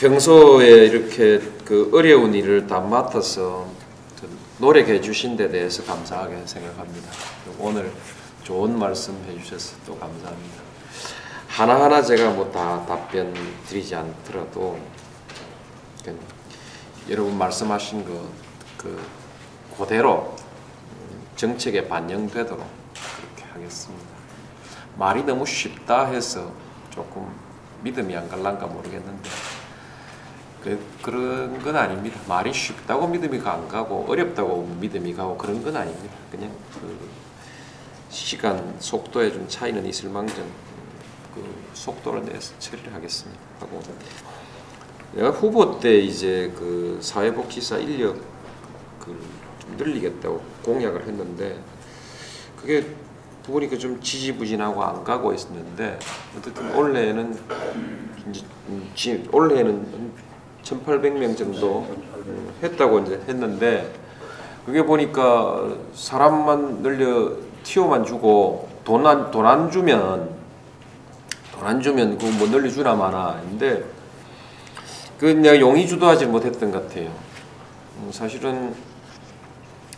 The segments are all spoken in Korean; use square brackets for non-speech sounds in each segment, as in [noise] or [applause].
평소에 이렇게 그 어려운 일을 다 맡아서 노력해 주신 데 대해서 감사하게 생각합니다. 오늘 좋은 말씀 해주셔서 또 감사합니다. 하나하나 제가 뭐 다 답변 드리지 않더라도 여러분 말씀하신 거그 그대로 정책에 반영되도록 그렇게 하겠습니다. 말이 너무 쉽다 해서 조금 믿음이 안 갈란가 모르겠는데 그, 그런 건 아닙니다. 말이 쉽다고 믿음이 안 가고 어렵다고 믿음이 가고 그런 건 아닙니다. 그냥 그 시간 속도에 좀 차이는 있을 망정 그 속도를 내서 처리를 하겠습니다. 하고 내가 후보 때 이제 그 사회복지사 인력 그좀 늘리겠다고 공약을 했는데 그게 보니까 좀 지지부진하고 안 가고 있었는데 어쨌든 올해는 이제 올해는 1,800명 정도 했다고 이제 했는데 그게 보니까 사람만 늘려 티오만 주고 돈안돈안 주면 돈 안 주면 그뭐 늘려 주나 마나 근데 그 내가 용의 주도 하지 못했던 것 같아요. 사실은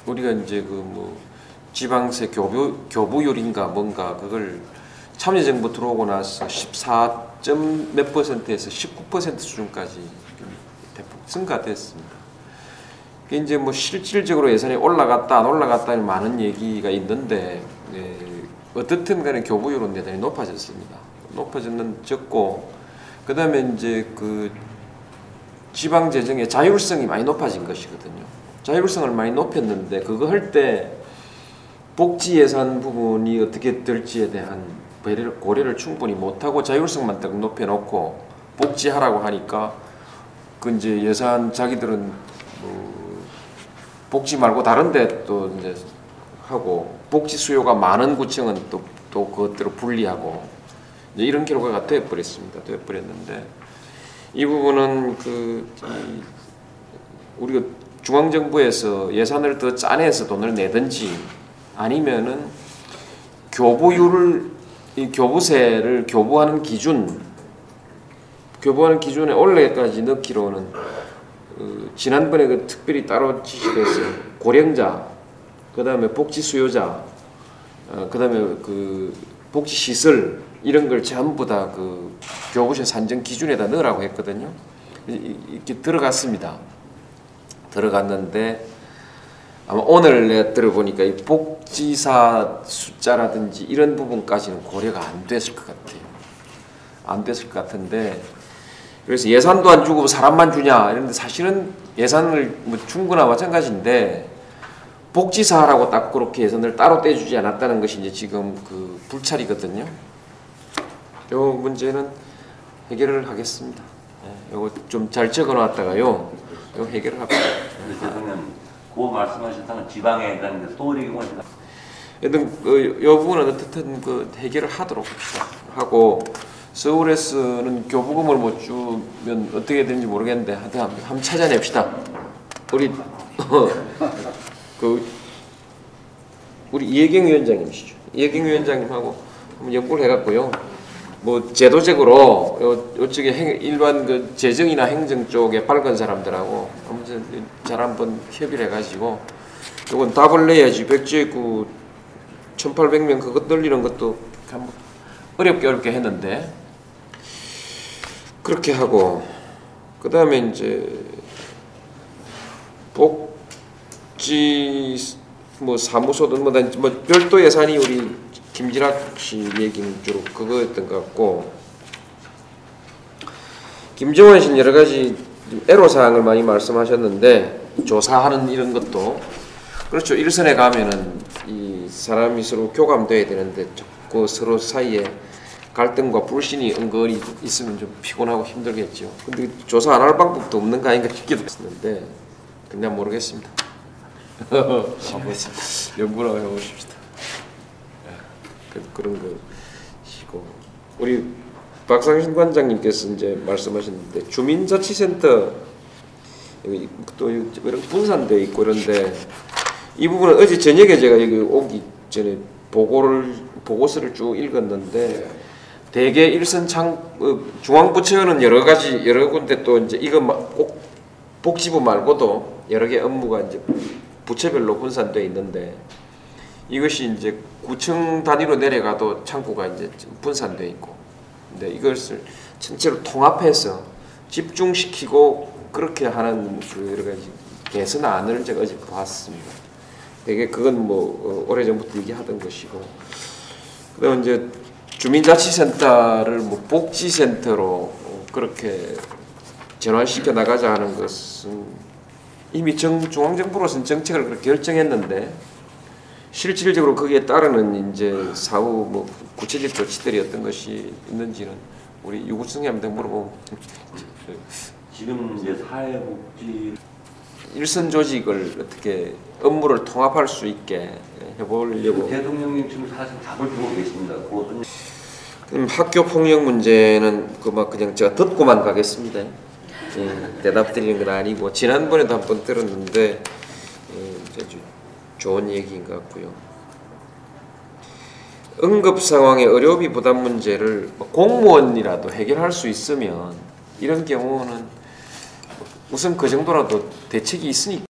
우리가 이제 그 뭐 지방세 교부 교부율인가 뭔가 그걸 참여정부 들어오고 나서 14점 몇 퍼센트에서 19% 수준까지 증가됐습니다. 그 이제 뭐 실질적으로 예산이 올라갔다 안 올라갔다 많은 얘기가 있는데 예, 어떻든 간에 교부율은 대단히 높아졌습니다. 높아졌는 적고 그 다음에 이제 그 지방 재정의 자율성이 많이 높아진 것이거든요. 자율성을 많이 높였는데 그거 할 때 복지 예산 부분이 어떻게 될지에 대한 고려를 충분히 못하고 자율성만 딱 높여놓고 복지하라고 하니까 그 이제 예산 자기들은 뭐 복지 말고 다른데 또 이제 하고 복지 수요가 많은 구청은 또 또 그것대로 분리하고 이제 이런 결과가 되어버렸습니다. 되어버렸는데 이 부분은 그 우리가 중앙 정부에서 예산을 더 짜내서 돈을 내든지 아니면은 교부율을 이 교부세를 교부하는 기준 교부하는 기준에 올해까지 넣기로는 그 지난번에 그 특별히 따로 지시했어요. 고령자, 그 다음에 복지 수요자, 어, 그 다음에 그 복지 시설 이런 걸 전부 다 그 교부세 산정 기준에다 넣으라고 했거든요. 이렇게 들어갔습니다. 들어갔는데 아마 오늘 내가 들어보니까 이 복지사 숫자라든지 이런 부분까지는 고려가 안 됐을 것 같아요. 안 됐을 것 같은데 그래서 예산도 안 주고 사람만 주냐 이런데 사실은 예산을 뭐 충분한 마찬가지인데 복지사라고 딱 그렇게 예산을 따로 떼주지 않았다는 것이 이제 지금 그 불찰이거든요. 요 문제는 해결을 하겠습니다. 예, 요거 좀 잘 적어놨다가요. 요 해결을 합니다. 그 말씀하셨던 지방에 대한 소홀히 경우는 여튼 그, 요 부분은 어떻든 그 해결을 하도록. 하고 서울에 서는 교부금을 못 주면 어떻게 되는지 모르겠는데 하여튼 한번 찾아냅시다. 우리 [laughs] 그 우리 이혜경 위원장님이시죠. 이혜경 위원장님하고 한번 연구를 해갖고요. 뭐 제도적으로 요, 요쪽에 행, 일반 그 재정이나 행정 쪽에 밝은 사람들하고 아무튼 잘 한번 협의를 해가지고 요건 답을 내야지 백지구 1800명 그것 늘리는 것도 한번 어렵게 어렵게 했는데 그렇게 하고 그 다음에 이제 복지 뭐 사무소든 뭐, 뭐 별도 예산이 우리 김진학 씨 얘기는 주로 그거였던 것 같고 김정환 씨는 여러 가지 애로사항을 많이 말씀하셨는데 조사하는 이런 것도 그렇죠. 일선에 가면은 이 사람이 서로 교감돼야 되는데 자꾸 서로 사이에 갈등과 불신이 은근히 있으면 좀 피곤하고 힘들겠죠. 근데 조사 안 할 방법도 없는 거 아닌가 싶기도 했는데 그냥 모르겠습니다. [laughs] 연구나 해보십시다. 예, 그, 그런 거시고 우리 박상신 관장님께서 이제 말씀하셨는데 주민자치센터 여기 또 이런 분산돼 있고 이런데 이 부분은 어제 저녁에 제가 여기 오기 전에 보고를 보고서를 쭉 읽었는데 대개 일선 창 어, 중앙부처는 여러 가지 여러 군데 또 이제 이거 마- 꼭 복지부 말고도 여러 개 업무가 이제 부처별로 분산돼 있는데 이것이 이제 구청 단위로 내려가도 창구가 이제 좀 분산돼 있고 근데 이것을 전체로 통합해서 집중시키고 그렇게 하는 그 여러 가지 개선안을 제가 어제 봤습니다. 되게 그건 뭐 어, 오래전부터 얘기하던 것이고 그다음 이제 주민자치센터를 뭐 복지센터로 어, 그렇게 전환시켜 나가자 하는 것은 이미 정, 중앙정부로서는 정책을 그렇게 결정했는데 실질적으로 거기에 따르는 이제 사후 뭐 구체적 조치들이 어떤 것이 있는지는 우리 유구승님한테 물어보면 [laughs] 지금 이제 사회복지 일선 조직을 어떻게 업무를 통합할 수 있게 해보려고 대통령님 지금 사실 답을 주고 계십니다. 그럼 학교 폭력 문제는 그막 그냥 제가 듣고만 가겠습니다. 예, 대답 드리는 건 아니고 지난번에도 한 번 들었는데 예, 좋은 얘기인 것 같고요. 응급 상황의 의료비 부담 문제를 뭐 공무원이라도 해결할 수 있으면 이런 경우는 우선 그 정도라도 대책이 있으니까.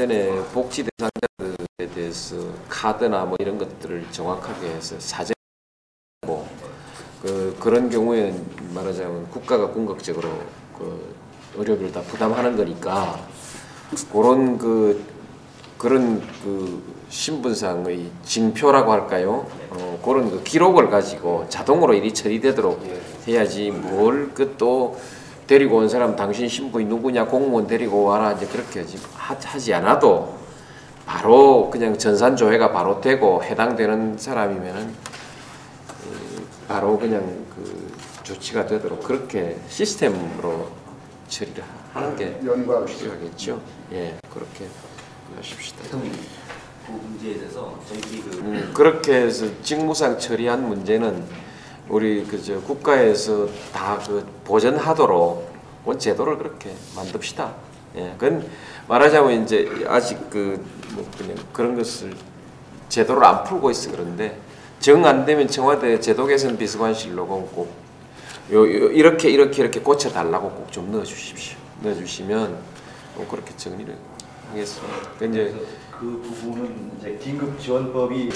전에 복지 대상자들에 대해서 카드나 뭐 이런 것들을 정확하게 해서 사전 그 그런 경우에 말하자면 국가가 궁극적으로 그 의료비를 다 부담하는 거니까 그런 그 그런 그 신분상의 징표라고 할까요? 어, 그런 그 기록을 가지고 자동으로 일이 처리되도록 해야지 뭘 그또 데리고 온 사람 당신 신분이 누구냐 공무원 데리고 와라 이제 그렇게 하지, 않아도 바로 그냥 전산조회가 바로 되고 해당되는 사람이면은 바로 그냥 그 조치가 되도록 그렇게 시스템으로 처리를 하는 게 필요하겠죠. 예, 그렇게 하십시다. 그 문제에 대해서 저희끼리 그 음, 그렇게 해서 직무상 처리한 문제는 우리 그저 국가에서 다 그 보전하도록 그건 제도를 그렇게 만듭시다. 예, 그건 말하자면 이제 아직 그 뭐 그냥 그런 것을 제도를 안 풀고 있어 그런데 정 안 되면 청와대 제도 개선 비서관실로 꼭 요, 요, 이렇게 이렇게 이렇게 고쳐 달라고 꼭 좀 넣어 주십시오. 넣어 주시면 꼭 그렇게 정리를 하겠습니다. 그 이제 그 부분은 이제 긴급 지원법이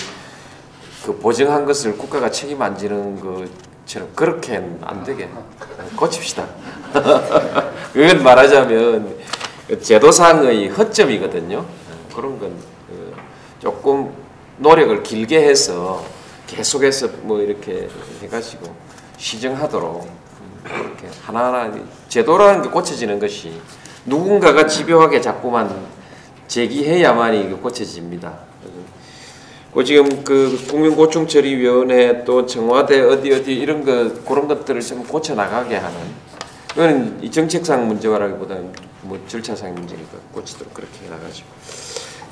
그 보증한 것을 국가가 책임 안 지는 것처럼 그렇게는 안 되게 고칩시다. [laughs] 그건 말하자면 그 제도상의 허점이거든요. 그런 건그 조금 노력을 길게 해서 계속해서 뭐 이렇게 해가지고 시정하도록 그렇게 하나하나 제도라는 게 고쳐지는 것이 누군가가 집요하게 자꾸만 제기해야만이 고쳐집니다. 그 지금 그 국민고충처리위원회 또 청와대 어디 어디 이런 거 그런 것들을 좀 고쳐 나가게 하는 이거는 이 정책상 문제라기보다는 뭐 절차상 문제니까 고치도록 그렇게 해나가죠.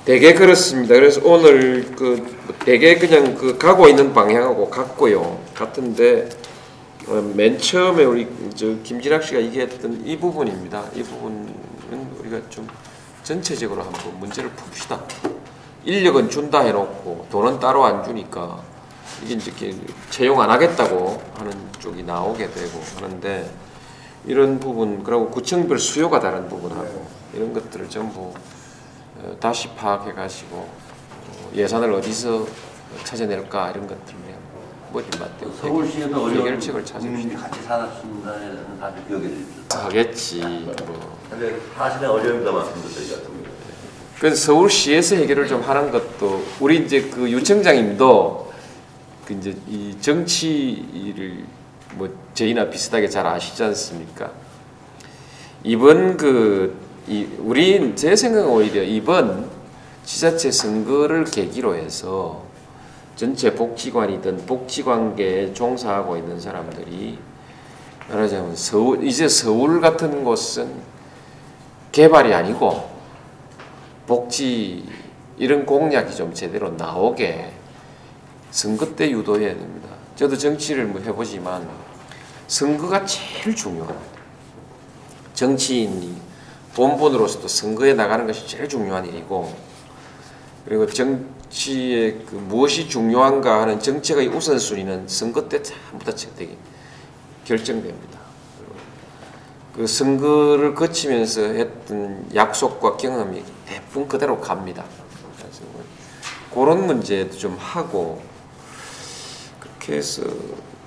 대개 그렇습니다. 그래서 오늘 그 대개 그냥 그 가고 있는 방향하고 같고요. 같은데 어, 맨 처음에 우리 저 김진학 씨가 얘기했던 이 부분입니다. 이 부분은 우리가 좀 전체적으로 한번 문제를 풉시다. 인력은 준다 해놓고 돈은 따로 안 주니까 이게 이제 채용 안 하겠다고 하는 쪽이 나오게 되고 하는데 이런 부분 그리고 구청별 수요가 다른 부분하고 이런 것들을 전부 어, 다시 파악해 가지고 어, 예산을 어디서 찾아낼까 이런 것들을 머리를 맞대고 서울시에도 어려운 찾읍시다. 같이 살았습니다는 다들 기억해 주십시오. 하겠지 뭐. 근데 사실의 어려움도 말씀드려요. 그래 서 서울시에서 해결을 좀 하는 것도 우리 이제 그 유청장님도 그 이제 이 정치를 뭐 저희나 비슷하게 잘 아시지 않습니까? 이번 그 이, 우리 제 생각은 오히려 이번 지자체 선거를 계기로 해서 전체 복지관이든 복지관계에 종사하고 있는 사람들이 말하자면 서울 이제 서울 같은 곳은 개발이 아니고 복지 이런 공약이 좀 제대로 나오게 선거 때 유도해야 됩니다. 저도 정치를 뭐 해보지만 선거가 제일 중요합니다. 정치인이 본분으로서도 선거에 나가는 것이 제일 중요한 일이고 그리고 정치의 그 무엇이 중요한가 하는 정책의 우선순위는 선거 때 전부 다 결정됩니다. 그 선거를 거치면서 했던 약속과 경험이 대부분 그대로 갑니다. 그래서 뭐 그런 문제도 좀 하고 그렇게 해서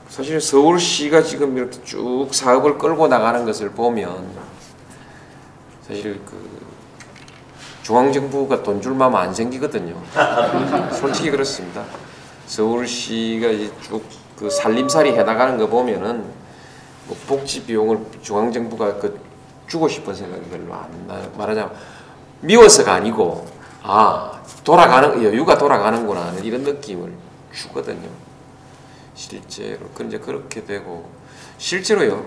사실 서울시가 지금 이렇게 쭉 사업을 끌고 나가는 것을 보면 사실 그 중앙정부가 돈 줄 마음 안 생기거든요. [laughs] 솔직히 그렇습니다. 서울시가 쭉 그 살림살이 해나가는 거 보면은 뭐 복지 비용을 중앙정부가 그 주고 싶은 생각이 별로 안 나. 말하자면 미워서가 아니고 아 돌아가는 여유가 돌아가는구나 하는 이런 느낌을 주거든요. 실제로 그 이제 그렇게 되고 실제로요.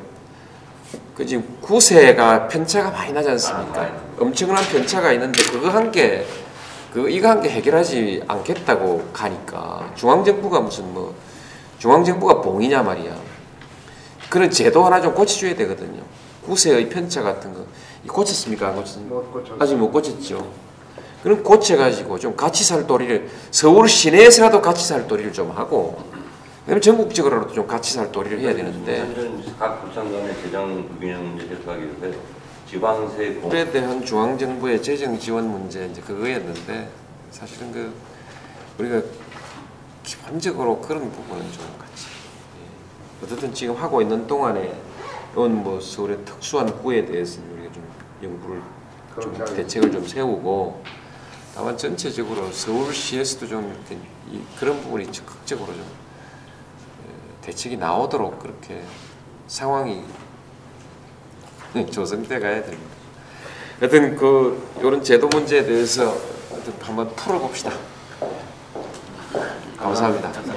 그 지금 구세가 편차가 많이 나지 않습니까? 엄청난 편차가 있는데 그거 한 개, 그 이거 한 개 해결하지 않겠다고 가니까 중앙 정부가 무슨 뭐 중앙 정부가 봉이냐 말이야. 그런 제도 하나 좀 고쳐줘야 되거든요. 구세의 편차 같은 거 고쳤습니까? 안 고쳤습니까? 아직 못 고쳤죠. 그럼 고쳐가지고 좀 같이 살 도리를 서울 시내에서라도 같이 살 도리를 좀 하고 그다음에 전국적으로도 좀 같이 살 도리를 해야 되는데 사실은 각 구청 간의 재정 불균형 문제 해소하기 위해서 지방세 공 그에 대한 중앙 정부의 재정 지원 문제 이제 그거였는데 사실은 그 우리가 기본적으로 그런 부분은 좀 같이 예. 어쨌든 지금 하고 있는 동안에 이건 뭐 서울의 특수한 구에 대해서는 우리가 좀 연구를 좀 대책을 좀 세우고 다만 전체적으로 서울시에서도 좀 이렇게 이- 그런 부분이 적극적으로 좀 예, 대책이 나오도록 그렇게 상황이 조성돼 가야 됩니다. 하여튼 그 이런 제도 문제에 대해서 한번 풀어봅시다. 감사합니다.